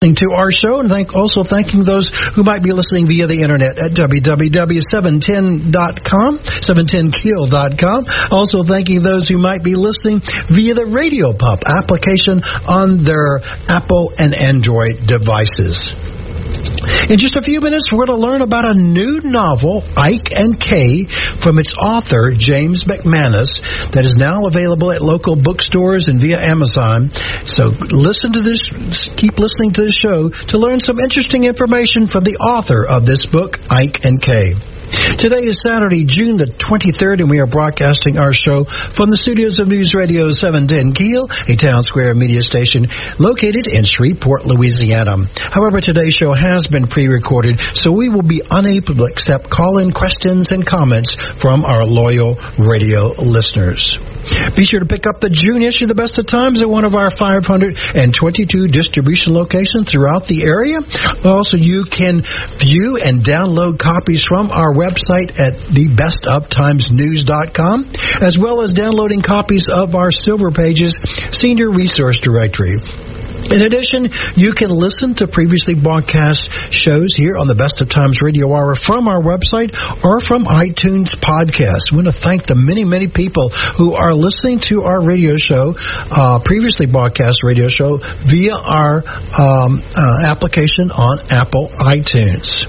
to our show and thank also thanking those who might be listening via the internet at www.710.com 710keel.com also thanking those who might be listening via the radio pup application on their apple and android devices in just a few minutes, we're going to learn about a new novel, Ike and Kay, from its author, James MacManus, that is now available at local bookstores and via Amazon. So listen to this, keep listening to this show to learn some interesting information from the author of this book, Ike and Kay. Today is Saturday, June the 23rd, and we are broadcasting our show from the studios of News Radio 710 Keel, a town square media station located in Shreveport, Louisiana. However, today's show has been pre-recorded, so we will be unable to accept call-in questions and comments from our loyal radio listeners. Be sure to pick up the June issue, of The Best of Times, at one of our 522 distribution locations throughout the area. Also, you can view and download copies from our website at thebestoftimesnews.com, as well as downloading copies of our Silver Pages Senior Resource Directory. In addition, you can listen to previously broadcast shows here on the Best of Times Radio Hour from our website or from iTunes podcast. We want to thank the many, many people who are listening to our radio show, uh, previously broadcast radio show, via our um, uh, application on Apple iTunes.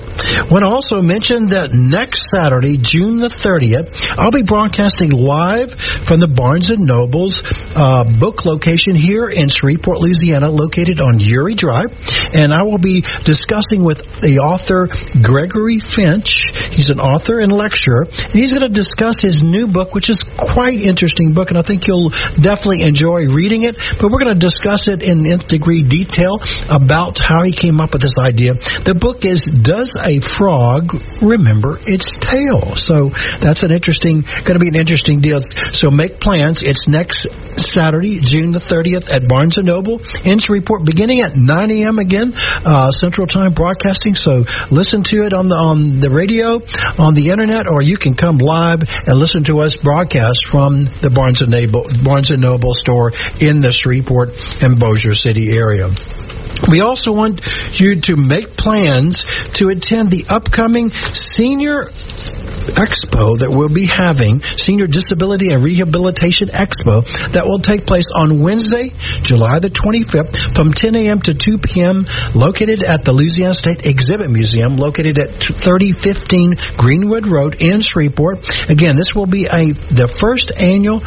Want to also mention that next Saturday, June the 30th, I'll be broadcasting live from the Barnes & Noble's uh, book location here in Shreveport, Louisiana, located on Youree Drive, and I will be discussing with the author Gregory Finch. He's an author and lecturer, and he's going to discuss his new book, which is quite interesting book, and I think you'll definitely enjoy reading it. But we're going to discuss it in nth degree detail about how he came up with this idea. The book is Does a Frog Remember Its Tail? So that's an interesting, going to be an interesting deal. So make plans. It's next Saturday, June the 30th at Barnes & Noble in Shreveport, beginning at 9 a.m. again, uh, Central Time broadcasting. So listen to it on the on the radio, on the internet, or you can come live and listen to us broadcast from the Barnes & Noble, Barnes & Noble store in the Shreveport and Bossier City area. We also want you to make plans to attend the upcoming Senior Expo that we'll be having, Senior Disability and Rehabilitation Expo, that will take place on Wednesday, July the 25th from 10 a.m. to 2 p.m. located at the Louisiana State Exhibit Museum located at 3015 Greenwood Road in Shreveport. Again, this will be a the first annual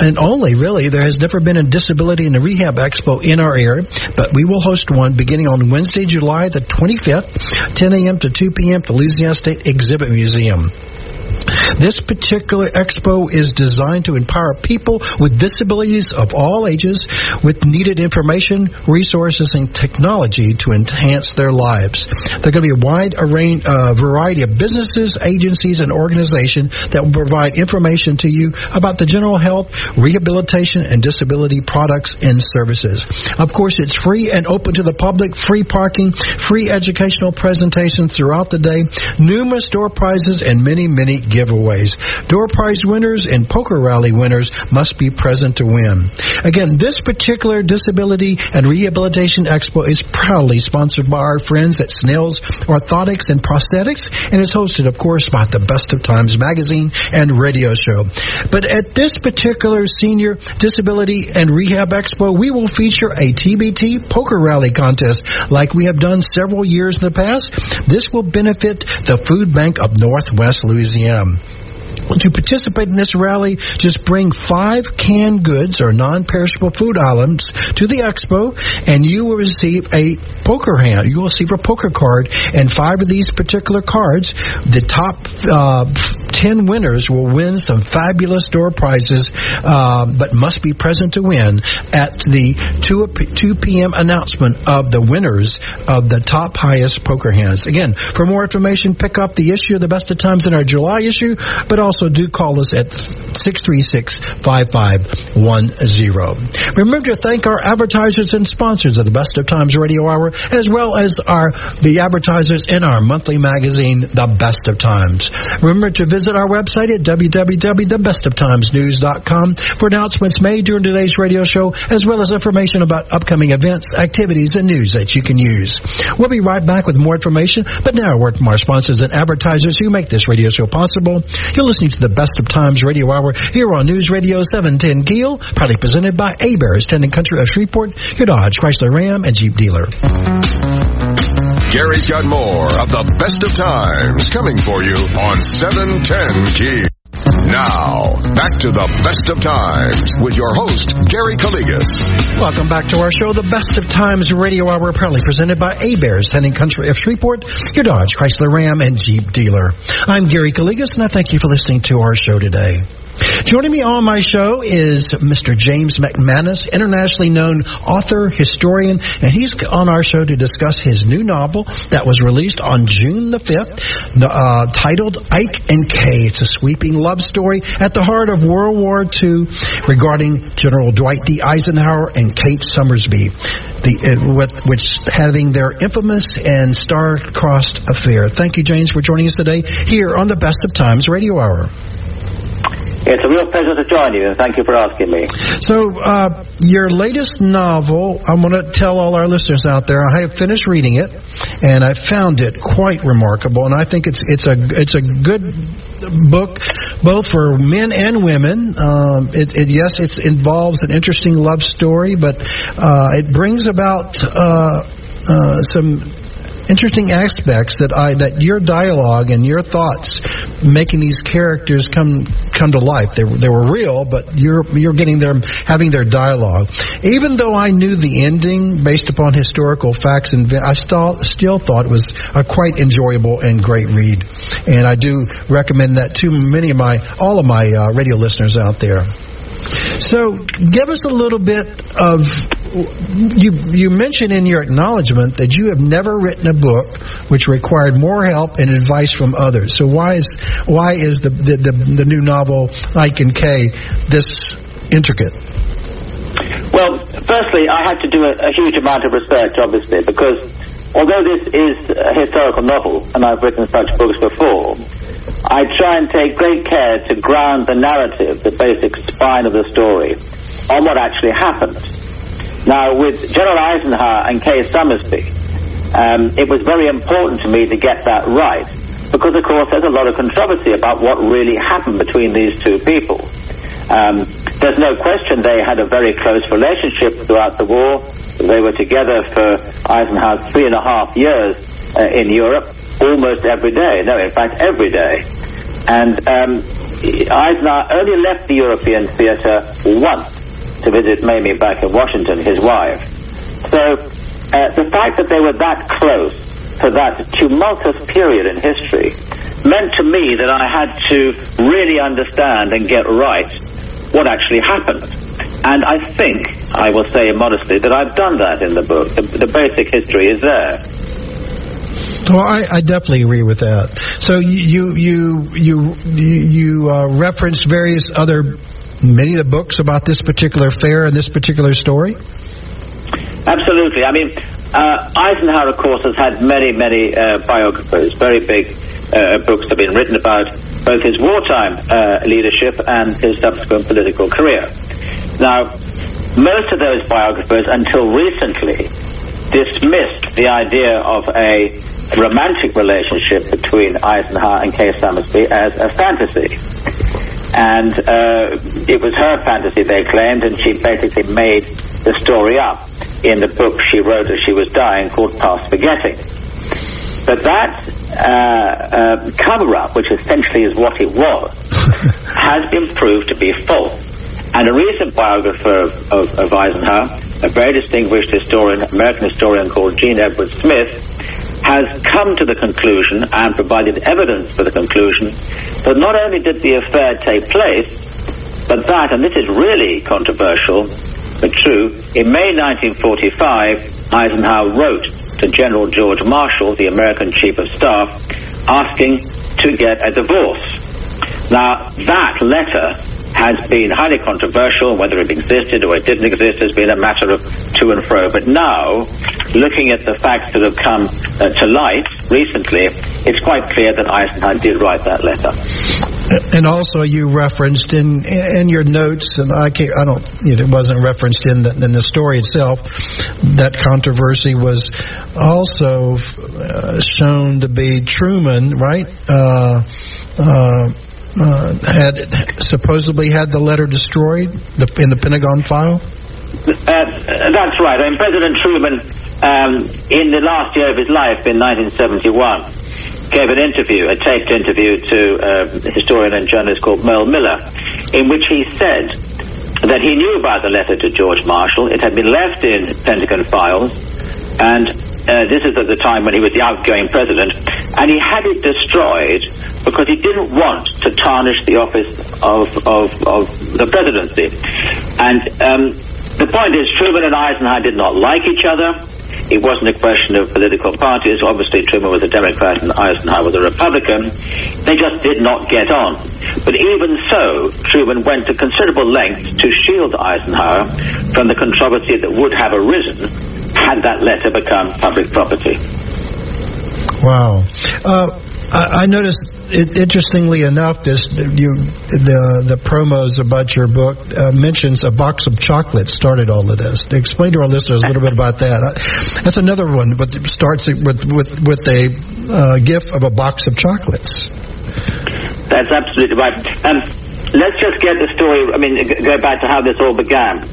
and only really there has never been a Disability and Rehab Expo in our area, but we will host one beginning on Wednesday, July the 25th, 10 a.m. to 2 p.m. at the Louisiana State Exhibit Museum them this particular expo is designed to empower people with disabilities of all ages with needed information, resources, and technology to enhance their lives. There are going to be a wide array, uh, variety of businesses, agencies, and organizations that will provide information to you about the general health, rehabilitation, and disability products and services. Of course, it's free and open to the public, free parking, free educational presentations throughout the day, numerous door prizes, and many, many giveaways. Door prize winners and poker rally winners must be present to win. Again, this particular disability and rehabilitation expo is proudly sponsored by our friends at Snell's Orthotics and Prosthetics and is hosted, of course, by the Best of Times magazine and radio show. But at this particular senior disability and rehab expo, we will feature a TBT poker rally contest like we have done several years in the past. This will benefit the Food Bank of Northwest Louisiana um, to participate in this rally, just bring five canned goods or non-perishable food items to the expo, and you will receive a poker hand. You will receive a poker card, and five of these particular cards, the top uh, ten winners will win some fabulous door prizes, uh, but must be present to win at the 2, 2 p.m. announcement of the winners of the top highest poker hands. Again, for more information, pick up the issue of the Best of Times in our July issue, but also also do call us at 636-5510. Remember to thank our advertisers and sponsors of the Best of Times Radio Hour, as well as our the advertisers in our monthly magazine, The Best of Times. Remember to visit our website at www.thebestoftimesnews.com for announcements made during today's radio show, as well as information about upcoming events, activities, and news that you can use. We'll be right back with more information, but now a word from our sponsors and advertisers who make this radio show possible. You're listening the Best of Times Radio Hour here on News Radio 710 Keel, proudly presented by Hebert's, Tendon Country of Shreveport, your Dodge, Chrysler Ram, and Jeep dealer. Gary's got more of the best of times coming for you on 710 Keel. Now, back to the best of times with your host, Gary Calligas. Welcome back to our show, the Best of Times Radio Hour, proudly presented by Hebert's, Tending Country of Shreveport, your Dodge, Chrysler Ram, and Jeep dealer. I'm Gary Calligas, and I thank you for listening to our show today. Joining me on my show is Mr. James MacManus, internationally known author, historian, and he's on our show to discuss his new novel that was released on June the 5th, uh, titled Ike and Kay. It's a sweeping love story at the heart of World War II regarding General Dwight D. Eisenhower and Kay Summersby, the, uh, with, which having their infamous and star-crossed affair. Thank you, James, for joining us today here on the Best of Times Radio Hour. It's a real pleasure to join you, and thank you for asking me. So, uh, your latest novel, I'm going to tell all our listeners out there, I have finished reading it, and I found it quite remarkable, and I think it's it's a it's a good book, both for men and women. Um, it, it, yes, it involves an interesting love story, but uh, it brings about uh, uh some interesting aspects that I that your dialogue and your thoughts making these characters come come to life. They were they were real, but you're you're getting them having their dialogue. Even though I knew the ending based upon historical facts, and I still still thought it was a quite enjoyable and great read. And I do recommend that to many of my all of my uh, radio listeners out there. So, give us a little bit of you. You mentioned in your acknowledgement that you have never written a book which required more help and advice from others. So, why is why is the the, the, the new novel Ike and Kay this intricate? Well, firstly, I had to do a, a huge amount of research, obviously, because although this is a historical novel, and I've written such books before, I try and take great care to ground the narrative, the basic spine of the story, on what actually happened. Now, with General Eisenhower and Kay Summersby, um, it was very important to me to get that right, because of course there's a lot of controversy about what really happened between these two people. Um, there's no question they had a very close relationship throughout the war. They were together for Eisenhower three and a half years uh, in Europe almost every day. No, in fact, every day. And um, Eisenhower only left the European theater once to visit Mamie back in Washington, his wife. So uh, the fact that they were that close to that tumultuous period in history meant to me that I had to really understand and get right what actually happened. And I think, I will say modestly, that I've done that in the book. The, the basic history is there. Well, I, I definitely agree with that. So you you you you, uh, reference various other many of the books about this particular fair and this particular story. Absolutely. I mean, uh, Eisenhower, of course, has had many, many uh, biographers. Very big uh, books that have been written about both his wartime uh, leadership and his subsequent political career. Now, most of those biographers, until recently, dismissed the idea of a romantic relationship between Eisenhower and Kay Summersby as a fantasy. And uh, it was her fantasy, they claimed, and she basically made the story up in the book she wrote as she was dying called Past Forgetting. But that uh, uh, cover up, which essentially is what it was, has been proved to be false. And a recent biographer of, of, of Eisenhower, a very distinguished historian, American historian called Jean Edward Smith, has come to the conclusion and provided evidence for the conclusion that not only did the affair take place, but that, and this is really controversial, but true, in May 1945, Eisenhower wrote to General George Marshall, the American Chief of Staff, asking to get a divorce. Now, that letter has been highly controversial. Whether it existed or it didn't exist has been a matter of to and fro. But now, looking at the facts that have come uh, to light recently, it's quite clear that Eisenhower did write that letter. And also, you referenced in in your notes, and I can't, I don't, it wasn't referenced in the, in the story itself. That controversy was also uh, shown to be Truman, right? Uh, uh, had supposedly had the letter destroyed in the Pentagon file. Uh, that's right. I mean, President Truman, um, in the last year of his life, in 1971, gave an interview, a taped interview to a historian and journalist called Merle Miller, in which he said that he knew about the letter to George Marshall. It had been left in Pentagon files, and uh, this is at the time when he was the outgoing president, and he had it destroyed because he didn't want to tarnish the office of, of, of the presidency. And um, the point is, Truman and Eisenhower did not like each other. It wasn't a question of political parties. Obviously, Truman was a Democrat and Eisenhower was a Republican. They just did not get on. But even so, Truman went to considerable lengths to shield Eisenhower from the controversy that would have arisen had that letter become public property. Wow. Uh, I, I noticed, it, interestingly enough, this you the the promos about your book uh, mentions a box of chocolates started all of this. Explain to our listeners a little bit about that. Uh, that's another one, but it starts with with with a uh, gift of a box of chocolates. That's absolutely right. Um, let's just get the story. I mean, go back to how this all began.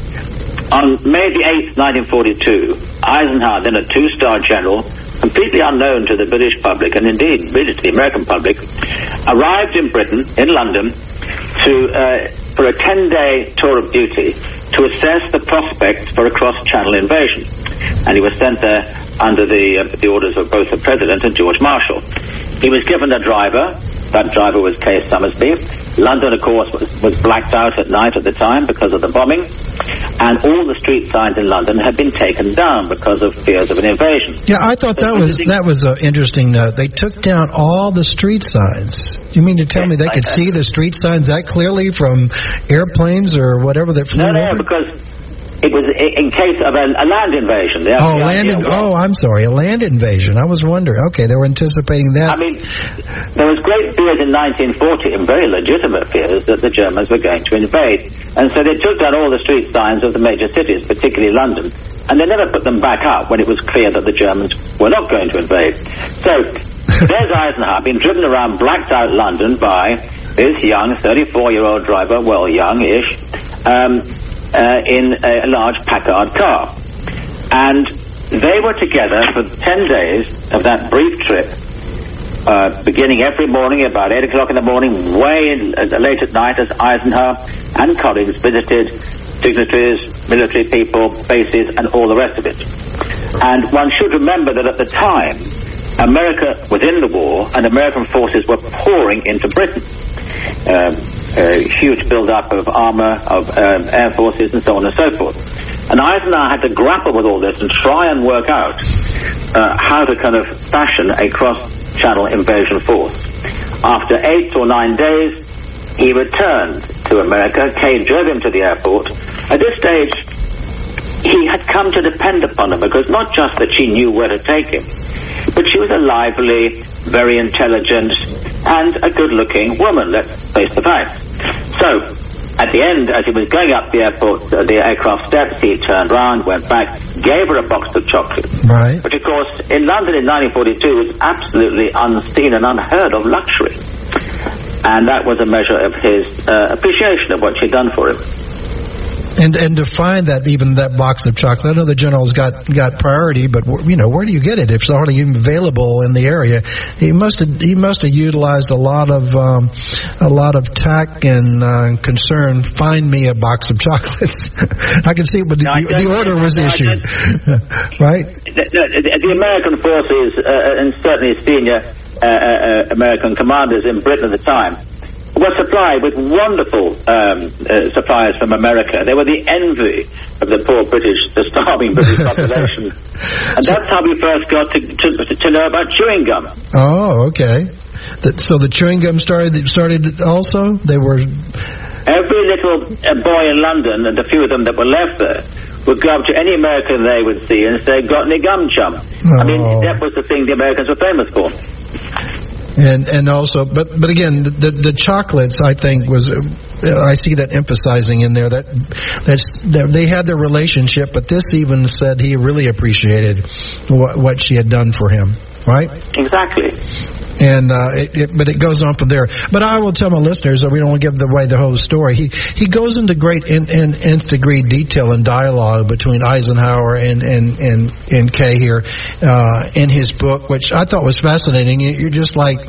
On May the 8th, 1942, Eisenhower, then a two-star general, completely unknown to the British public, and indeed to the American public, arrived in Britain, in London, to uh, for a 10-day tour of duty to assess the prospects for a cross-channel invasion. And he was sent there under the, uh, the orders of both the President and George Marshall. He was given a driver. That driver was Kay Summersby. London, of course, was, was blacked out at night at the time because of the bombing. And all the street signs in London had been taken down because of fears of an invasion. Yeah, I thought that was that was an interesting note. They took down all the street signs. You mean to tell me they could see the street signs that clearly from airplanes or whatever that flew No, no, over? because it was in case of a, a land invasion. The- Oh, land! In, oh, I'm sorry, a land invasion. I was wondering. Okay, they were anticipating that. I mean, there was great fears in 1940, and very legitimate fears, that the Germans were going to invade. And so they took down all the street signs of the major cities, particularly London, and they never put them back up when it was clear that the Germans were not going to invade. So there's Eisenhower being driven around blacked out London by this young 34-year-old driver, well, young-ish, um, uh, in a large Packard car. And they were together for 10 days of that brief trip uh, beginning every morning about 8 o'clock in the morning, way in, uh, late at night, as Eisenhower and colleagues visited dignitaries, military people, bases, and all the rest of it. And one should remember that at the time, America was in the war, and American forces were pouring into Britain. Um, a huge build-up of armor, of um, air forces, and so on and so forth. And Eisenhower had to grapple with all this and try and work out uh, how to kind of fashion a cross-channel invasion force. After eight or nine days, he returned to America. Kay drove him to the airport. At this stage, he had come to depend upon her because not just that she knew where to take him, but she was a lively, very intelligent, and a good-looking woman. Let's face the facts. So, at the end, as he was going up the airport, uh, the aircraft steps, he turned round, went back, gave her a box of chocolates. right. Which, of course, in London in 1942 was absolutely unseen and unheard of luxury. And that was a measure of his uh, appreciation of what she'd done for him. And and to find that even that box of chocolate, I know the general's got got priority, but you know where do you get it if it's hardly even available in the area? He must have he must have utilized a lot of um, a lot of tact and uh, concern. Find me a box of chocolates. I can see, but the, No, the, the order was no, issued, right? the, the, the American forces, uh, and certainly senior uh, uh, uh, American commanders in Britain at the time, were supplied with wonderful um, uh, supplies from America. They were the envy of the poor British, the starving British population. And that's how we first got to, to, to know about chewing gum. Oh, okay. That, so the chewing gum started started also. They were Every little uh, boy in London, and a few of them that were left there, would go up to any American they would see and say, "Got any gum, chum?" I mean, Oh. that was the thing the Americans were famous for. And and also but but again the the, chocolates I think was I see that emphasizing in there that that's that they had their relationship but this even said he really appreciated what what she had done for him right Exactly. And uh, it, it, but it goes on from there. But I will tell my listeners that we don't give away the whole story. He he goes into great in, in nth degree detail and dialogue between Eisenhower and and and, and Kay here uh, in his book, which I thought was fascinating. You- You're just like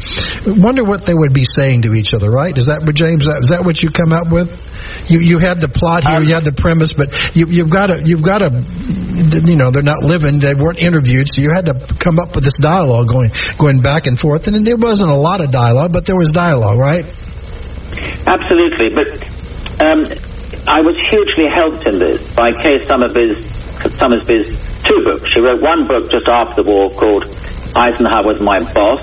wonder what they would be saying to each other, right? Is that what James? Is that what you come up with? You you had the plot here, you had the premise, but you you've got to you've got to you know they're not living, they weren't interviewed, so you had to come up with this dialogue going going back and forth, and there wasn't a lot of dialogue, but there was dialogue, right? Absolutely, but um, I was hugely helped in this by Kay Summersby's two books. She wrote one book just after the war called Eisenhower Was My Boss,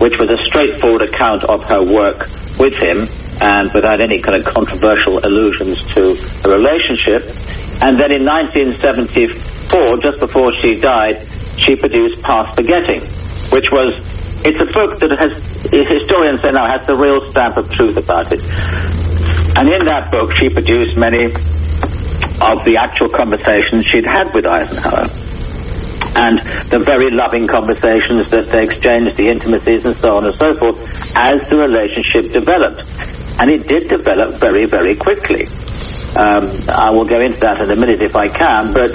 which was a straightforward account of her work with him and without any kind of controversial allusions to a relationship. And then in 1974, just before she died, she produced Past Forgetting, which was it's a book that has historians say now has the real stamp of truth about it. And in that book, she produced many of the actual conversations she'd had with Eisenhower. And the very loving conversations that they exchanged, the intimacies and so on and so forth, as the relationship developed. And it did develop very, very quickly. Um, I will go into that in a minute if I can, but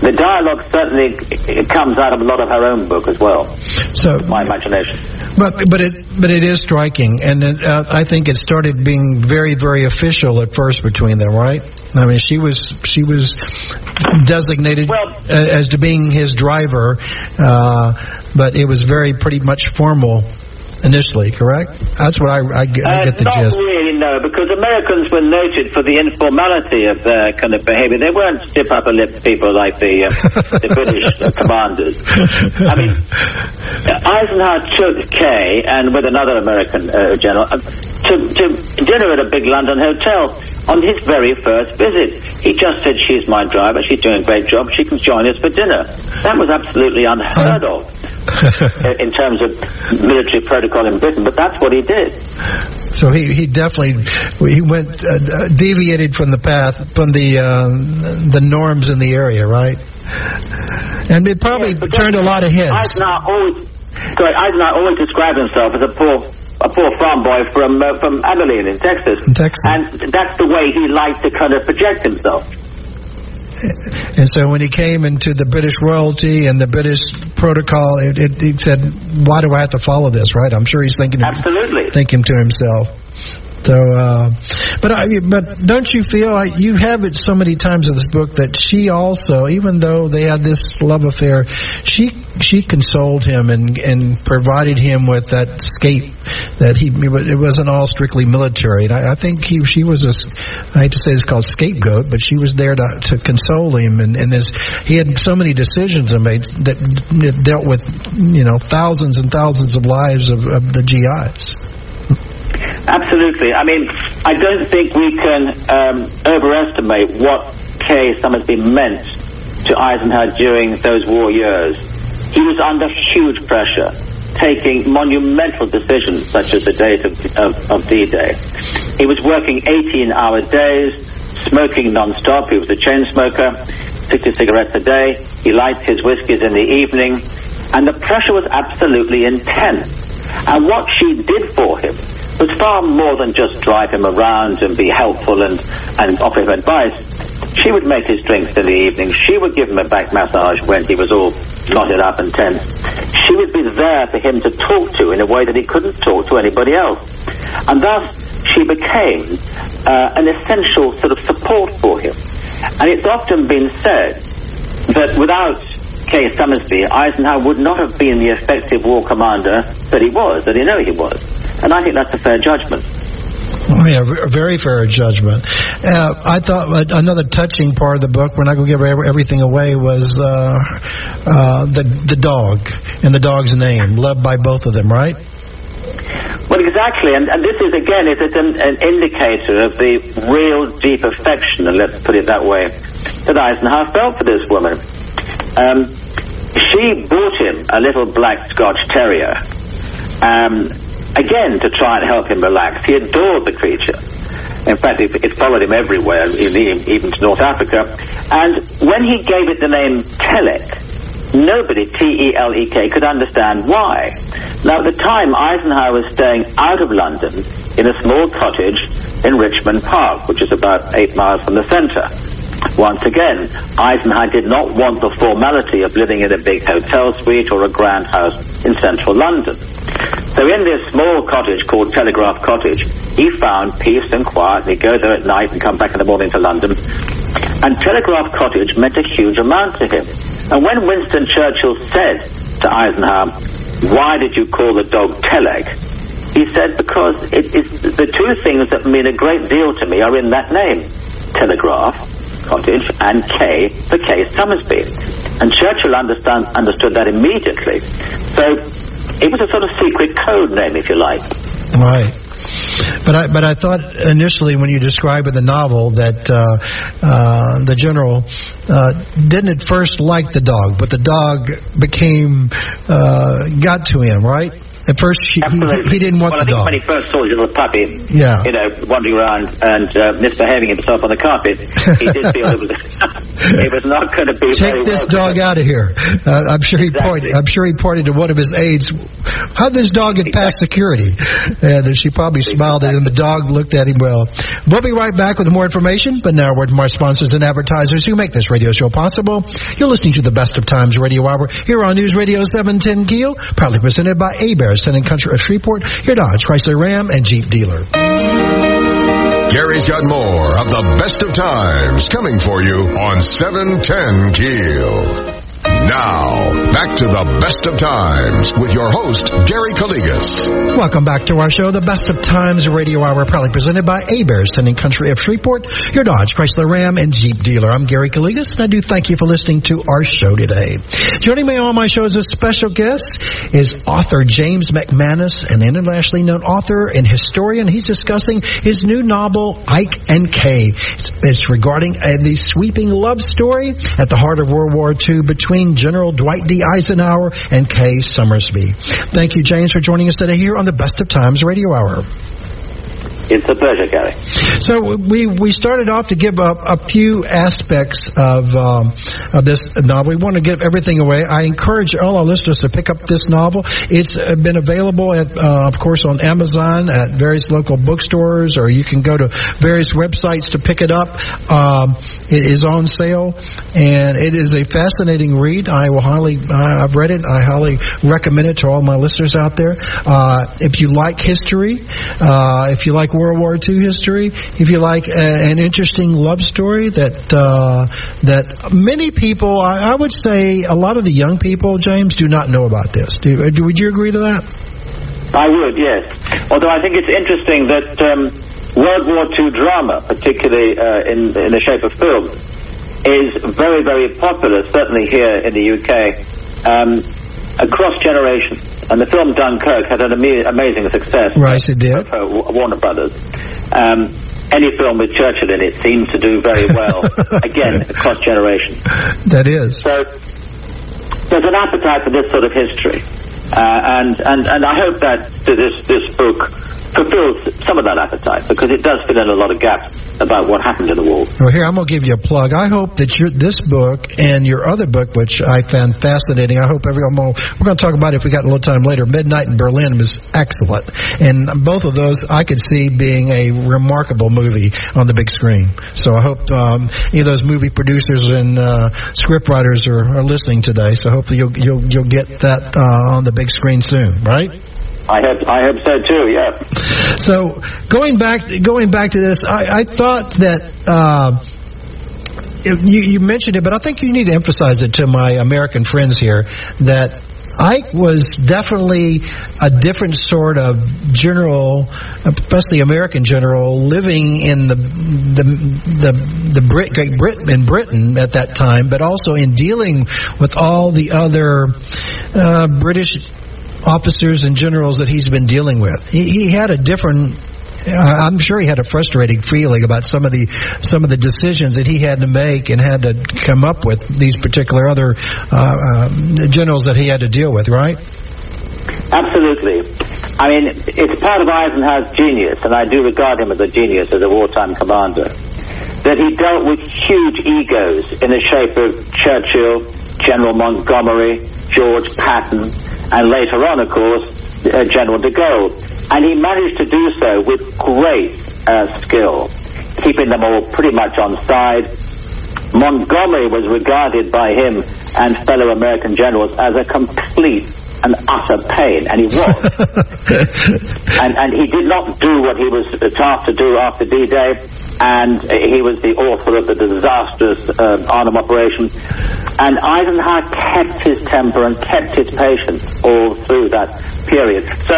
the dialogue certainly it comes out of a lot of her own book as well, So, my imagination. but but it but it is striking, and it, uh, I think it started being very very official at first between them, right? I mean, she was she was designated Well- as to being his driver, uh, but it was very pretty much formal initially, correct? That's what I, I, get- I Uh, the not gist. really, no, because Americans were noted for the informality of their kind of behavior. They weren't stiff upper lip people like the, uh, the British uh, commanders. I mean, Eisenhower took Kay and with another American uh, general uh, to, to dinner at a big London hotel on his very first visit. He just said, "She's my driver. She's doing a great job. She can join us for dinner." That was absolutely unheard of in terms of military protocol in Britain, but that's what he did. So he, he definitely he went uh, uh, deviated from the path from the uh, the norms in the area, right? And it probably Yes, turned a lot of heads. Eisenhower always, sorry, Eisenhower always described himself as a poor, a poor farm boy from uh, from Abilene in Texas. In Texas. and that's the way he liked to kind of project himself. And so when he came into the British royalty and the British protocol, it, it, he said, "Why do I have to follow this?" Right? I'm sure he's thinking Absolutely. thinking to himself. So, uh, but I, but don't you feel like you have it so many times in this book that she also, even though they had this love affair, she she consoled him and and provided him with that escape that he it wasn't all strictly military. And I, I think he she was a I hate to say it's called scapegoat, but she was there to to console him and and this he had so many decisions to make that dealt with you know thousands and thousands of lives of, of the GIs. Absolutely. I mean, I don't think we can um, overestimate what Kay Summersby meant to Eisenhower during those war years. He was under huge pressure, taking monumental decisions such as the date of, of, of D-Day. He was working 18-hour days, smoking non-stop. He was a chain smoker, 60 cigarettes a day. He liked his whiskies in the evening. And the pressure was absolutely intense. And what she did for him was far more than just drive him around and be helpful and, and offer him advice. She would make his drinks in the evening. She would give him a back massage when he was all knotted up and tense. She would be there for him to talk to in a way that he couldn't talk to anybody else. And thus, she became uh, an essential sort of support for him. And it's often been said that without Kay Summersby, Eisenhower would not have been the effective war commander that he was, that he know he was. And I think that's a fair judgment. Oh, yeah, a very fair judgment. Uh, I thought another touching part of the book, we're not going to give everything away, was uh, uh, the the dog and the dog's name, loved by both of them, right? Well, exactly, and, and this is again, it is an, an indicator of the real deep affection, and let's put it that way, that Eisenhower felt for this woman. Um, she bought him a little black Scotch terrier, um, again to try and help him relax. He adored the creature. In fact, it, it followed him everywhere, even to North Africa. And when he gave it the name Telek, nobody, T-E-L-E-K, could understand why. Now, at the time, Eisenhower was staying out of London in a small cottage in Richmond Park, which is about eight miles from the centre. Once again, Eisenhower did not want the formality of living in a big hotel suite or a grand house in central London. So in this small cottage called Telegraph Cottage, he found peace and quiet. He'd go there at night and come back in the morning to London. And Telegraph Cottage meant a huge amount to him. And when Winston Churchill said to Eisenhower, why did you call the dog Telek? He said, because it is the two things that mean a great deal to me are in that name. Telegraph Cottage, and K the Kay Summersby. And Churchill understand, understood that immediately. So it was a sort of secret code name, if you like. Right. But I, but I thought initially when you described in the novel that uh, uh, the general uh, didn't at first like the dog, but the dog became uh, got to him, right? At first, he, he, he, didn't want well, the dog. when he first saw his little puppy, yeah. you know, wandering around and uh, misbehaving himself on the carpet, he did feel it was, it was not going to be. Take this well dog out of here. Uh, I'm sure he exactly. pointed. I'm sure he pointed to one of his aides. How did this dog get past security? And she probably smiled at him. The dog looked at him well. We'll be right back with more information. But now, word from our sponsors and advertisers who make this radio show possible. You're listening to the Best of Times Radio Hour here on News Radio 710 Keel, proudly presented by A And Country of Shreveport, your Dodge, Chrysler Ram, and Jeep dealer. Gary's got more of the best of times coming for you on 710 Keel. Now, back to the best of times with your host, Gary Calligas. Welcome back to our show, the Best of Times Radio Hour, proudly presented by Hebert's, Tending Country of Shreveport, your Dodge, Chrysler Ram, and Jeep dealer. I'm Gary Calligas, and I do thank you for listening to our show today. Joining me on my show as a special guest is author James MacManus, an internationally known author and historian. He's discussing his new novel, Ike and Kay. It's, it's regarding a, the sweeping love story at the heart of World War II between General Dwight D. Eisenhower and Kay Summersby. Thank you, James, for joining us today here on the Best of Times Radio Hour. It's a pleasure, Gary. So we we started off to give up a few aspects of um, of this novel. We want to give everything away. I encourage all our listeners to pick up this novel. It's been available at, uh, of course, on Amazon at various local bookstores, or you can go to various websites to pick it up. Um, it is on sale, and it is a fascinating read. I will highly, I've read it. I highly recommend it to all my listeners out there. Uh, if you like history, uh, if you like World War II history, if you like a, an interesting love story that uh, that many people, I, I, would say, a lot of the young people, James, do not know about this. Do, do would you agree to that? I would, yes. Although I think it's interesting that um, World War II drama, particularly uh, in in the shape of film, is very, very popular. Certainly here in the UK, um, across generations. And the film Dunkirk had an am- amazing success. Right, it did. For Warner Brothers. Um, any film with Churchill in it seems to do very well. again, across generations. That is. So there's an appetite for this sort of history, uh, and and and I hope that this this book fulfills some of that appetite because it does fill in a lot of gaps about what happened in the war. Well, here I'm going to give you a plug. I hope that your this book and your other book, which I found fascinating, I hope everyone will. We're going to talk about it if we got a little time later. Midnight in Berlin was excellent, and both of those I could see being a remarkable movie on the big screen. So I hope um, any of those movie producers and uh, script writers are, are listening today. So hopefully you'll you'll you'll get that uh, on the big screen soon, right? I hope I hope so too. Yeah. So going back going back to this, I, I thought that. Uh, you, you mentioned it, but I think you need to emphasize it to my American friends here that Ike was definitely a different sort of general, especially American general, living in the the the, the Brit, Great Britain in Britain at that time, but also in dealing with all the other uh, British officers and generals that he's been dealing with. He, he had a different I'm sure he had a frustrating feeling about some of the some of the decisions that he had to make and had to come up with these particular other uh, um, generals that he had to deal with, right? Absolutely. I mean, it's part of Eisenhower's genius, and I do regard him as a genius, as a wartime commander, that he dealt with huge egos in the shape of Churchill, General Montgomery, George Patton, and later on, of course, uh, General de Gaulle. And he managed to do so with great uh, skill, keeping them all pretty much on side. Montgomery was regarded by him and fellow American generals as a complete and utter pain, and he was. and, and he did not do what he was tasked to do after D-Day, and he was the author of the disastrous uh, Arnhem operation. And Eisenhower kept his temper and kept his patience all through that period. So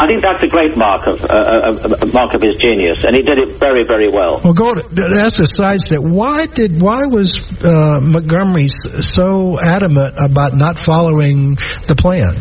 I think that's a great mark of uh, a mark of his genius, and he did it very, very well. Well, go to, that's a side step. Why did why was uh, Montgomery so adamant about not following the plan?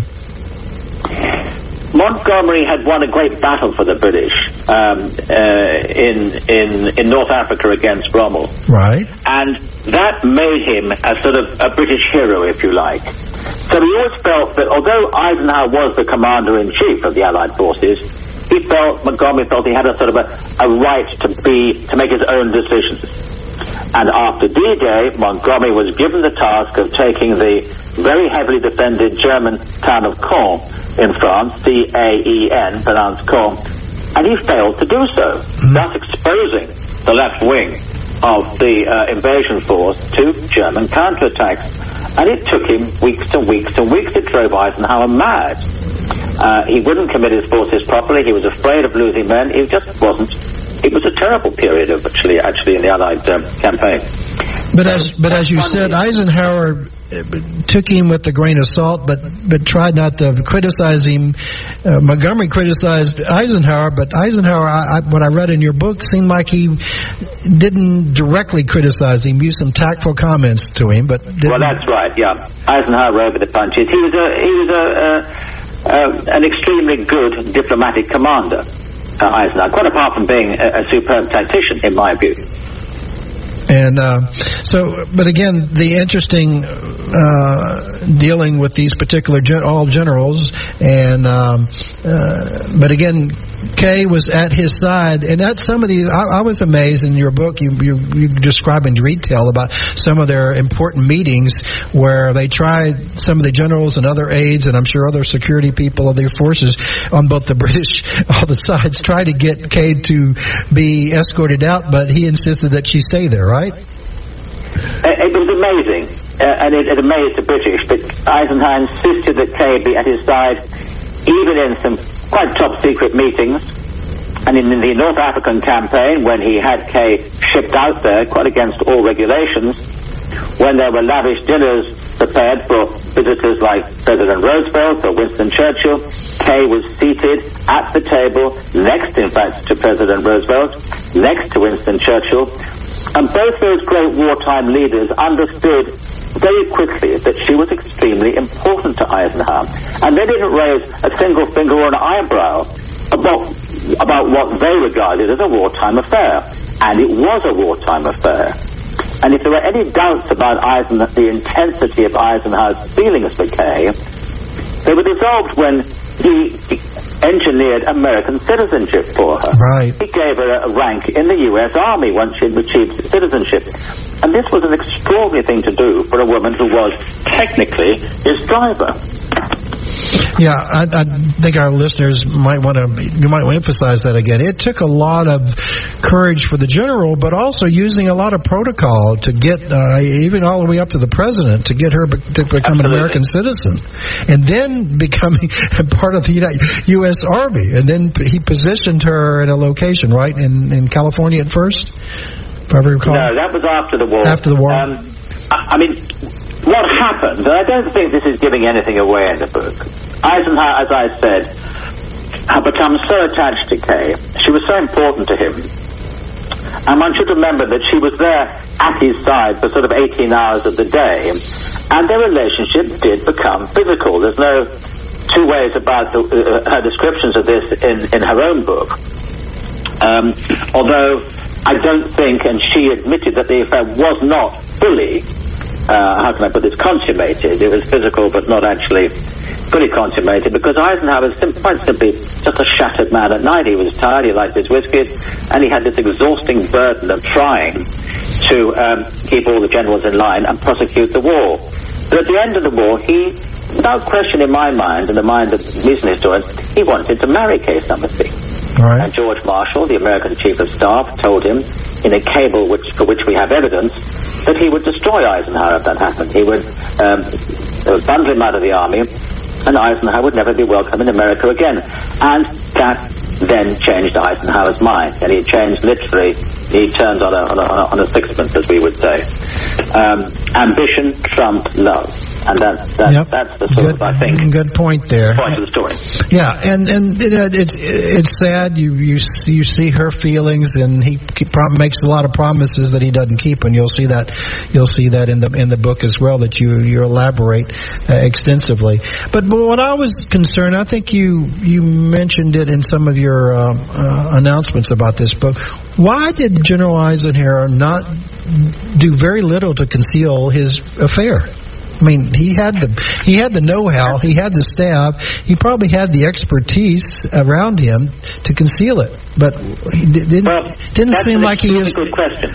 Montgomery had won a great battle for the British um, uh, in in in North Africa against Rommel, right? And that made him a sort of a British hero, if you like. So he always felt that although Eisenhower was the commander in chief of the Allied forces, he felt Montgomery felt he had a sort of a, a right to be to make his own decisions. And after D-Day, Montgomery was given the task of taking the very heavily defended German town of Caen in France, C-A-E-N, pronounced Caen, and he failed to do so, mm-hmm. thus exposing the left wing of the uh, invasion force to German counterattacks. And it took him weeks and weeks and weeks. It drove Eisenhower mad. Uh, he wouldn't commit his forces properly. He was afraid of losing men. He just wasn't it was a terrible period of actually actually in the Allied um, campaign. But as but as you said, Eisenhower uh, took him with a grain of salt, but but tried not to criticize him. Uh, Montgomery criticized Eisenhower, but Eisenhower, I, I, what I read in your book, seemed like he didn't directly criticize him. Used some tactful comments to him, but well, that's right. Yeah, Eisenhower over the punches. He was a he was a. Uh, uh, an extremely good diplomatic commander uh, Eisenhower, quite apart from being a, a superb tactician, in my view. And uh, so, but again, the interesting uh, dealing with these particular gen- all generals, and um, uh, but again, Kay was at his side, and at some of these, I, I was amazed in your book. You, you you describe in detail about some of their important meetings where they tried some of the generals and other aides, and I'm sure other security people of their forces on both the British, all the sides, tried to get Kay to be escorted out, but he insisted that she stay there. Right? It, was amazing, uh, and it, it amazed the British. But Eisenhower insisted that Kay be at his side, even in some quite top secret meetings. And in the North African campaign, when he had Kay shipped out there, quite against all regulations, when there were lavish dinners prepared for visitors like President Roosevelt or Winston Churchill, Kay was seated at the table, next, in fact, to President Roosevelt, next to Winston Churchill. And both those great wartime leaders understood very quickly that she was extremely important to Eisenhower. And they didn't raise a single finger or an eyebrow about, about what they regarded as a wartime affair. And it was a wartime affair. And if there were any doubts about the intensity of Eisenhower's feelings for Kay, they were dissolved when he engineered American citizenship for her. Right. He gave her a rank in the U.S. Army once she'd achieved citizenship. And this was an extraordinary thing to do for a woman who was technically his driver. Yeah, I, I think our listeners might want to you might want to emphasize that again. It took a lot of courage for the general, but also using a lot of protocol to get uh, even all the way up to the president to get her be- to become Absolutely. an American citizen, and then becoming part of the U.S. Army. And then he positioned her in a location right in in California at first. If I recall. No, that was after the war. After the war. Um, I, I mean, what happened, and I don't think this is giving anything away in the book. Eisenhower, as I said, had become so attached to Kay. She was so important to him. And one should remember that she was there at his side for sort of 18 hours of the day. And their relationship did become physical. There's no two ways about the, uh, her descriptions of this in, in her own book. Um, although I don't think, and she admitted that the affair was not fully, uh, how can I put this, consummated. It was physical, but not actually fully consummated because Eisenhower was sim- quite simply just a shattered man at night. He was tired, he liked his whiskies, and he had this exhausting burden of trying to um, keep all the generals in line and prosecute the war. But at the end of the war, he, without question in my mind and the mind of recent historians, he wanted to marry Kay Summersby. Right. And George Marshall, the American Chief of Staff, told him in a cable which, for which we have evidence that he would destroy Eisenhower if that happened. He would um, bundle him out of the army, and Eisenhower would never be welcome in America again. And that then changed Eisenhower's mind, and he changed literally. He turned on a, on a, on a sixpence, as we would say. Um, ambition trumped love and that, that Yep. that's the sort good, of I think good point there. point of the story. Yeah, and and you know, it's it's sad. You you see- you see her feelings, and he makes a lot of promises that he doesn't keep, and you'll see that you'll see that in the in the book as well. That you you elaborate uh, extensively. But, but what I was concerned, I think you you mentioned it in some of your um, uh, announcements about this book. Why did General Eisenhower not do very little to conceal his affair? I mean, he had the he had the know-how, he had the staff, he probably had the expertise around him to conceal it. But he di- didn't Well, didn't seem an like he extremely is. good question.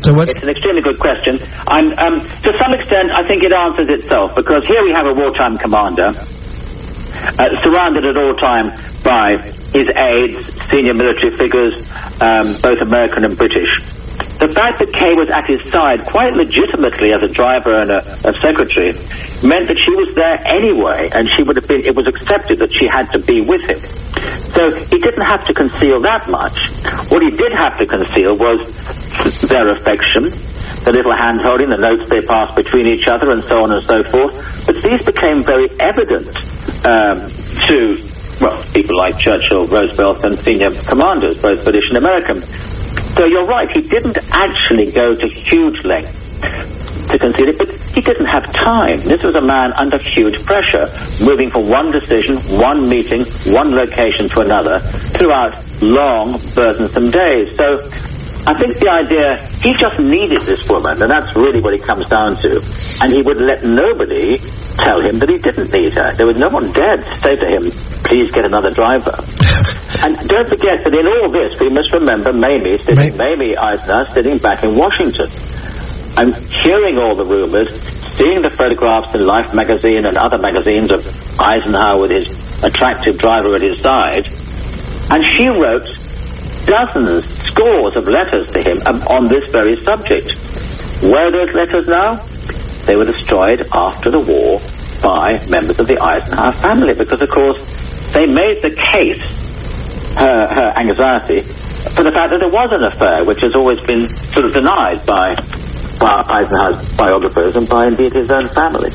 So It's an extremely good question. I'm, um, to some extent, I think it answers itself because here we have a wartime commander uh, surrounded at all time by his aides, senior military figures, um, both American and British. The fact that Kay was at his side quite legitimately as a driver and a, a secretary meant that she was there anyway, and she would have been. It was accepted that she had to be with him. So he didn't have to conceal that much. What he did have to conceal was their affection, the little hand holding, the notes they passed between each other, and so on and so forth. But these became very evident um, to well people like Churchill, Roosevelt, and senior commanders, both British and American. So you're right, he didn't actually go to huge lengths to conceal it, but he didn't have time. This was a man under huge pressure, moving from one decision, one meeting, one location to another throughout long, burdensome days. So I think the idea, he just needed this woman, and that's really what it comes down to. And he would let nobody tell him that he didn't need her. There was no one dared to say to him, please get another driver. And don't forget that in all this, we must remember Mamie sitting, Mamie Eisner sitting back in Washington. I'm hearing all the rumors, seeing the photographs in Life magazine and other magazines of Eisenhower with his attractive driver at his side. And she wrote dozens, scores of letters to him um, on this very subject. Where are those letters now? They were destroyed after the war by members of the Eisenhower family because, of course, they made the case, her, her anxiety, for the fact that there was an affair, which has always been sort of denied by, by Eisenhower's biographers and by indeed his own family.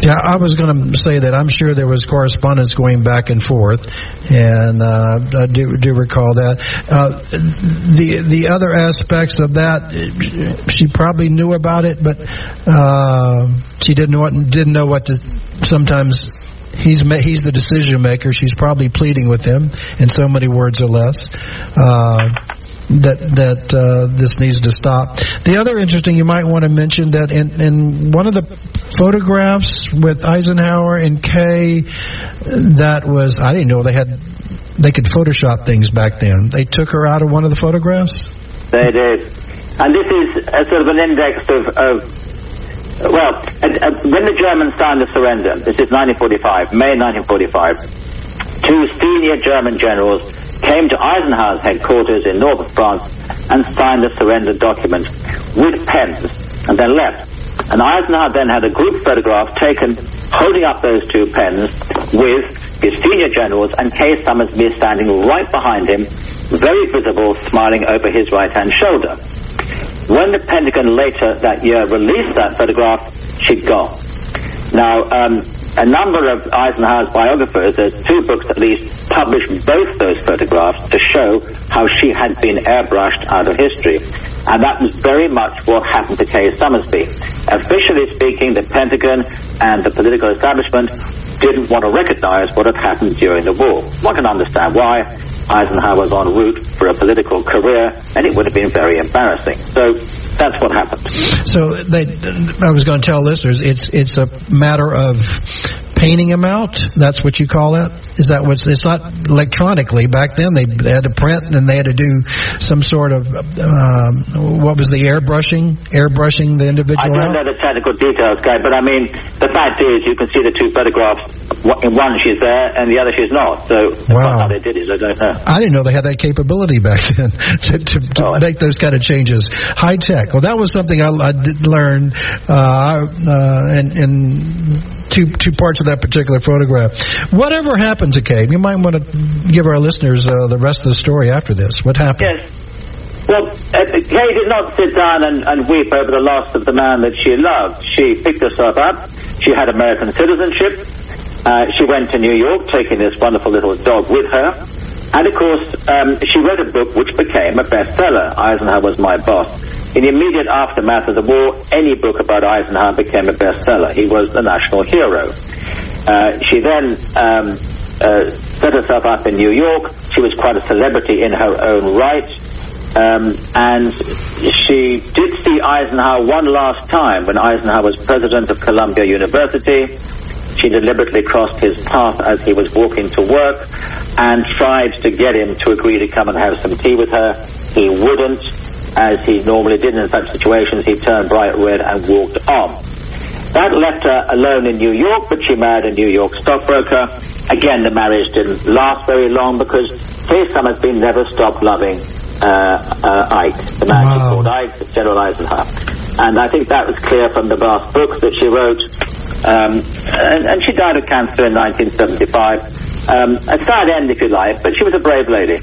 Yeah, I was going to say that I'm sure there was correspondence going back and forth, and uh, I do, do recall that. Uh, the the other aspects of that, she probably knew about it, but uh, she didn't know what didn't know what to. Sometimes he's he's the decision maker. She's probably pleading with him in so many words or less. Uh, that that uh, this needs to stop. The other interesting, you might want to mention that in, in one of the photographs with Eisenhower and Kay, that was I didn't know they had they could Photoshop things back then. They took her out of one of the photographs. They did. And this is a sort of an index of, of well, when the Germans signed the surrender, this is 1945, May 1945, two senior German generals came to Eisenhower's headquarters in north of France and signed the surrender document with pens and then left. And Eisenhower then had a group photograph taken holding up those two pens with his senior generals and Kay Summersby standing right behind him, very visible, smiling over his right hand shoulder. When the Pentagon later that year released that photograph, she'd gone. Now, um, a number of Eisenhower's biographers, there's two books at least, published both those photographs to show how she had been airbrushed out of history. And that was very much what happened to Kay Summersby. Officially speaking, the Pentagon and the political establishment didn't want to recognize what had happened during the war. One can understand why. Eisenhower was en route for a political career, and it would have been very embarrassing. So that's what happened. So they, I was going to tell listeners, it's it's a matter of painting them out. That's what you call it. Is that what's? It's not electronically. Back then, they, they had to print and they had to do some sort of um, what was the airbrushing? Airbrushing the individual. I don't know the technical details, guy, but I mean the fact is you can see the two photographs. In one she's there, and the other she's not. So wow. how they did it, I don't know. I didn't know they had that capability back then to, to, to oh, make those kind of changes. High tech. Well, that was something I, I did learn, uh, uh, and two two parts of that particular photograph. Whatever happened to Kate? You might want to give our listeners uh, the rest of the story after this. What happened? Yes. Well, uh, Kay did not sit down and, and weep over the loss of the man that she loved. She picked herself up. She had American citizenship. Uh, she went to New York, taking this wonderful little dog with her. And of course, um, she wrote a book which became a bestseller. Eisenhower was my boss. In the immediate aftermath of the war, any book about Eisenhower became a bestseller. He was the national hero. Uh, she then um, uh, set herself up in New York. She was quite a celebrity in her own right. Um, and she did see Eisenhower one last time when Eisenhower was president of Columbia University. She deliberately crossed his path as he was walking to work and tried to get him to agree to come and have some tea with her. He wouldn't as he normally did in such situations, he turned bright red and walked on. That left her alone in New York, but she married a New York stockbroker. Again, the marriage didn't last very long because Kay Summersby never stopped loving uh, uh, Ike, the man wow. she called Ike, General Eisenhower. And I think that was clear from the vast books that she wrote. Um, and, and, she died of cancer in 1975. Um, a sad end, if you like, but she was a brave lady.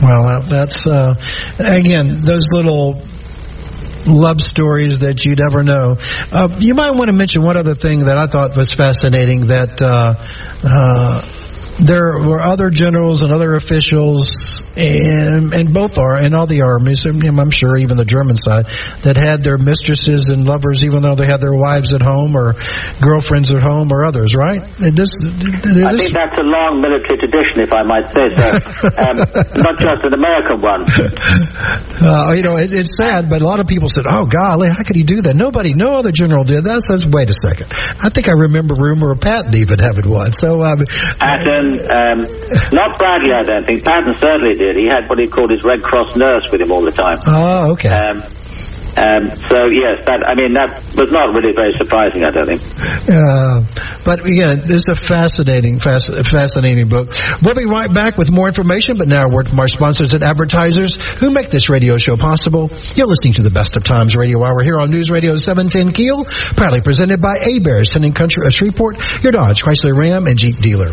Well, that's uh, again those little love stories that you'd ever know. Uh, you might want to mention one other thing that I thought was fascinating that. Uh, uh there were other generals and other officials, and, and both are, and all the armies, I'm sure even the German side, that had their mistresses and lovers, even though they had their wives at home or girlfriends at home or others, right? This, this, I think that's a long military tradition, if I might say so. um, not just an American one. Uh, you know, it, it's sad, but a lot of people said, "Oh, golly, how could he do that?" Nobody, no other general did that. Says, wait a second. I think I remember rumor of Patton even having one. So, um, Patton, um, not Bradley, I don't think. Patton certainly did. He had what he called his Red Cross nurse with him all the time. Oh, okay. Um, um, so yes, that I mean that was not really very surprising. I don't think. Uh, but again, this is a fascinating, fascinating book. We'll be right back with more information. But now, a word from our sponsors and advertisers who make this radio show possible. You're listening to the Best of Times Radio Hour here on News Radio 710 Keel, proudly presented by Hebert's Town and Country of Shreveport, your Dodge, Chrysler, Ram, and Jeep dealer.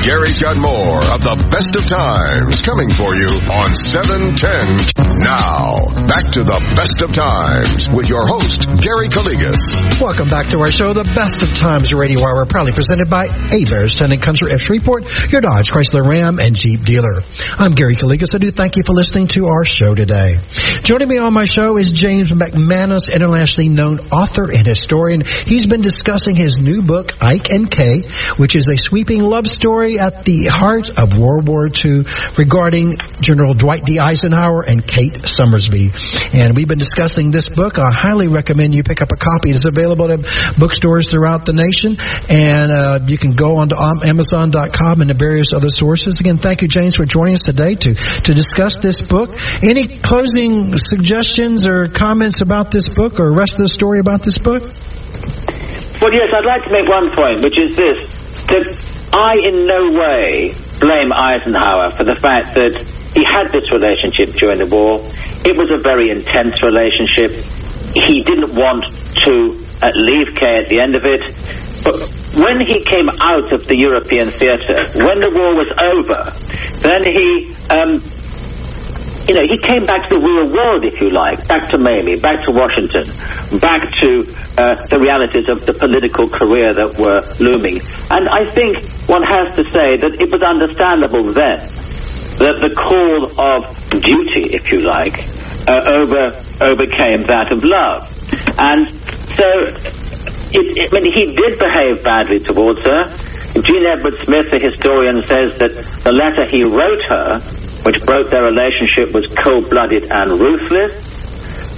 Gary's got more of the best of times coming for you on 710. Now, back to the best of times with your host, Gary Calligas. Welcome back to our show, The Best of Times Radio Hour, proudly presented by Hebert's Town and Country of Shreveport, your Dodge, Chrysler, Ram, and Jeep dealer. I'm Gary Calligas. I do thank you for listening to our show today. Joining me on my show is James MacManus, internationally known author and historian. He's been discussing his new book, Ike and Kay, which is a sweeping love story at the heart of World War II regarding General Dwight D. Eisenhower and Kate Summersby. And we've been discussing this book. I highly recommend you pick up a copy. It is available at bookstores throughout the nation, and uh, you can go on to Amazon.com and the various other sources. Again, thank you, James, for joining us today to, to discuss this book. Any closing suggestions or comments about this book or rest of the story about this book? Well, yes, I'd like to make one point, which is this. That I in no way blame Eisenhower for the fact that he had this relationship during the war. It was a very intense relationship. He didn't want to uh, leave Kay at the end of it. But when he came out of the European theatre, when the war was over, then he um, you know, he came back to the real world, if you like, back to Mamie, back to Washington, back to uh, the realities of the political career that were looming. And I think one has to say that it was understandable then that the call of duty, if you like, uh, over overcame that of love. And so it, I mean, he did behave badly towards her. Jean Edward Smith, the historian, says that the letter he wrote her, which broke their relationship, was cold-blooded and ruthless.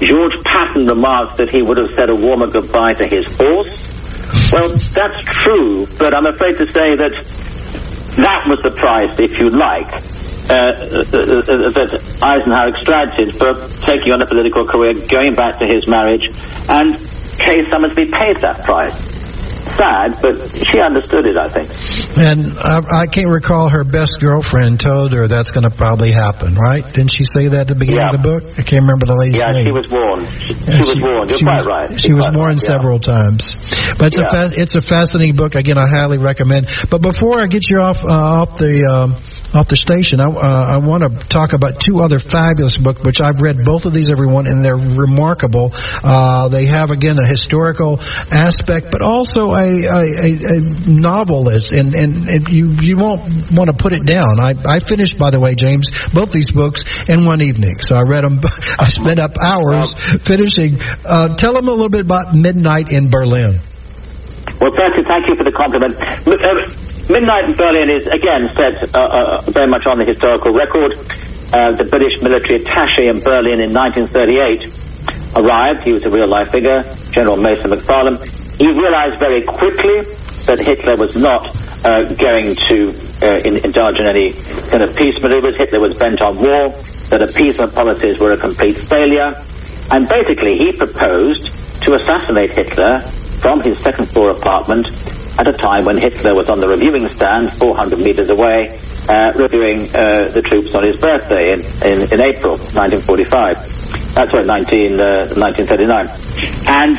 George Patton remarked that he would have said a warmer goodbye to his horse. Well, that's true, but I'm afraid to say that that was the price, if you like, uh, uh, uh, that Eisenhower extracted for taking on a political career, going back to his marriage, and Kay Summersby paid that price sad, but she understood it, I think. And I, I can't recall her best girlfriend told her that's going to probably happen, right? Didn't she say that at the beginning yeah. of the book? I can't remember the lady's yeah, name. she was warned. She, she was warned. You're quite was, right. She You're was warned right, several yeah. times. But it's Yeah. a fa- it's a fascinating book. Again, I highly recommend. But before I get you off uh, off the um, off the station, I, uh, I want to talk about two other fabulous books, which I've read both of these, everyone, and they're remarkable. Uh, they have again a historical aspect, but also a, a, a, novelist, and, and, and you you won't want to put it down. I, I finished, by the way, James, both these books in one evening. So I read them. I spent up hours finishing. Uh, tell them a little bit about Midnight in Berlin. Well, firstly, thank you for the compliment. M- uh, Midnight in Berlin is, again, set uh, uh, very much on the historical record. Uh, the British military attache in Berlin in 1938 arrived. He was a real-life figure, General Mason-MacFarlane. He realized very quickly that Hitler was not uh, going to uh, in, indulge in any kind of peace maneuvers. Hitler was bent on war, that appeasement policies were a complete failure. And basically, he proposed to assassinate Hitler from his second floor apartment at a time when Hitler was on the reviewing stand 400 meters away, uh, reviewing uh, the troops on his birthday in, in, in April 1945. That's right, 19, uh, 1939. And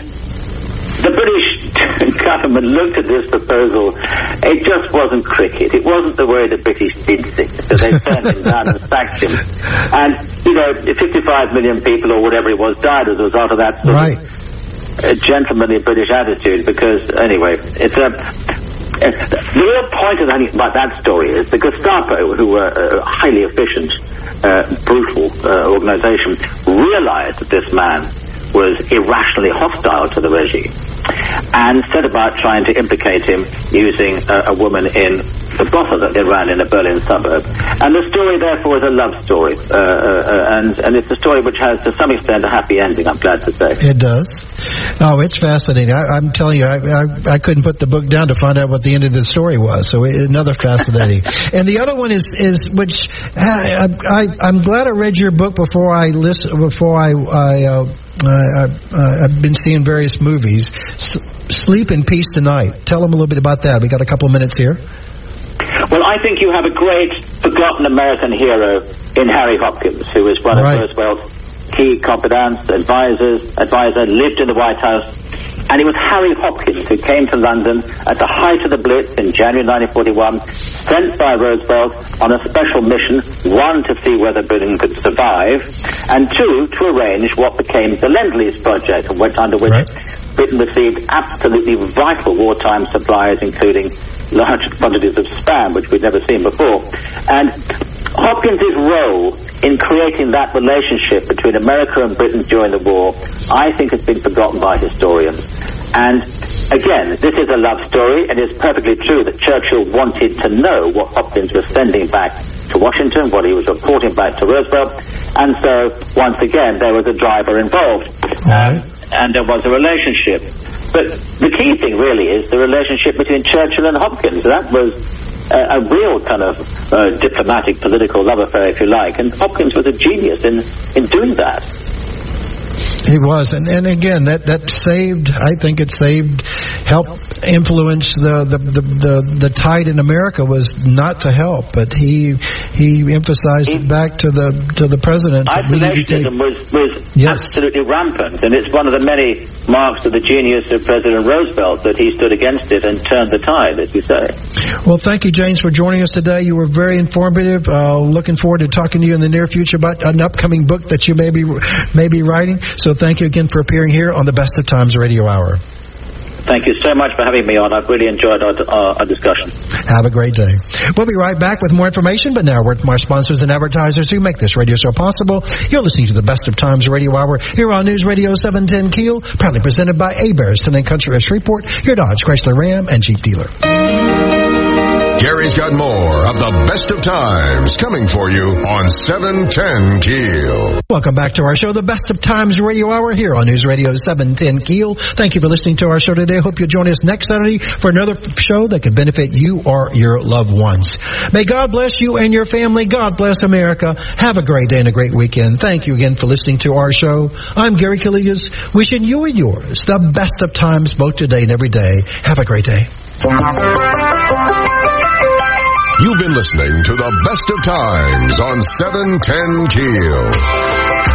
the British government looked at this proposal. It just wasn't cricket. It wasn't the way the British did things. So they turned him down and sacked him. And, you know, 55 million people or whatever it was died as a result of that Right. of a gentlemanly British attitude because anyway, it's a. it's- The real point of that, about that story is the Gestapo, who were a highly efficient, uh, brutal uh, organization, realized that this man was irrationally hostile to the regime and set about trying to implicate him using a, a woman in the brothel that they ran in a Berlin suburb. And the story, therefore, is a love story, uh, uh, uh, and, and it's a story which has, to some extent, a happy ending, I'm glad to say. It does. Oh, it's fascinating. I, I'm telling you, I, I, I couldn't put the book down to find out what the end of the story was. So it, another fascinating. and the other one is is which I, I I'm glad I read your book before I listen before I I. Uh, I, I, I've been seeing various movies. S- Sleep in Peace Tonight. Tell them a little bit about that. We got a couple of minutes here. Well, I think you have a great forgotten American hero in Harry Hopkins, who was one of Roosevelt's key confidants, advisors, advisor, lived in the White House. And it was Harry Hopkins who came to London at the height of the Blitz in January 1941, sent by Roosevelt on a special mission, one, to see whether Britain could survive, and two, to arrange what became the Lend-Lease project, under which Right. Britain received absolutely vital wartime supplies, including large quantities of spam, which we'd never seen before. And Hopkins' role in creating that relationship between America and Britain during the war, I think has been forgotten by historians. And again, this is a love story, and it's perfectly true that Churchill wanted to know what Hopkins was sending back to Washington, what he was reporting back to Roosevelt, and so once again there was a driver involved. Right. and there was a relationship. But the key thing really is the relationship between Churchill and Hopkins. That was a, a real kind of uh, diplomatic, political love affair, if you like. And Hopkins was a genius in, in doing that. He was, and and again, that that saved. I think it saved, helped influence the the the the, the tide in America was not to help, but he he emphasized it back to the to the president. that we need to take- Isolationism was, was Yes. absolutely rampant, and it's one of the many marks of the genius of President Roosevelt that he stood against it and turned the tide, as you say. Well, thank you, James, for joining us today. You were very informative. Uh, looking forward to talking to you in the near future about an upcoming book that you may be may be writing. So, thank you again for appearing here on the Best of Times Radio Hour. Thank you so much for having me on. I've really enjoyed our, our, our discussion. Have a great day. We'll be right back with more information, but now from our sponsors and advertisers who make this radio show possible. You're listening to the Best of Times Radio Hour here on News Radio 710 Keel, proudly presented by Hebert's, and Country of Shreveport, your Dodge, Chrysler Ram, and Jeep dealer. Gary's got more of the best of times coming for you on 710 Keel. Welcome back to our show, the Best of Times Radio Hour here on News Radio 710 Keel. Thank you for listening to our show today. Hope you'll join us next Saturday for another show that can benefit you or your loved ones. May God bless you and your family. God bless America. Have a great day and a great weekend. Thank you again for listening to our show. I'm Gary Calligas, wishing you and yours the best of times both today and every day. Have a great day. You've been listening to the best of times on 710 Keel.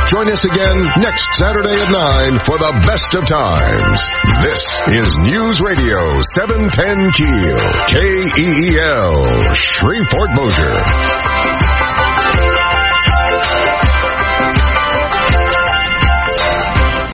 Join us again next Saturday at 9 for the best of times. This is News Radio 710 Keel, K-E-E-L, Shreveport Bossier.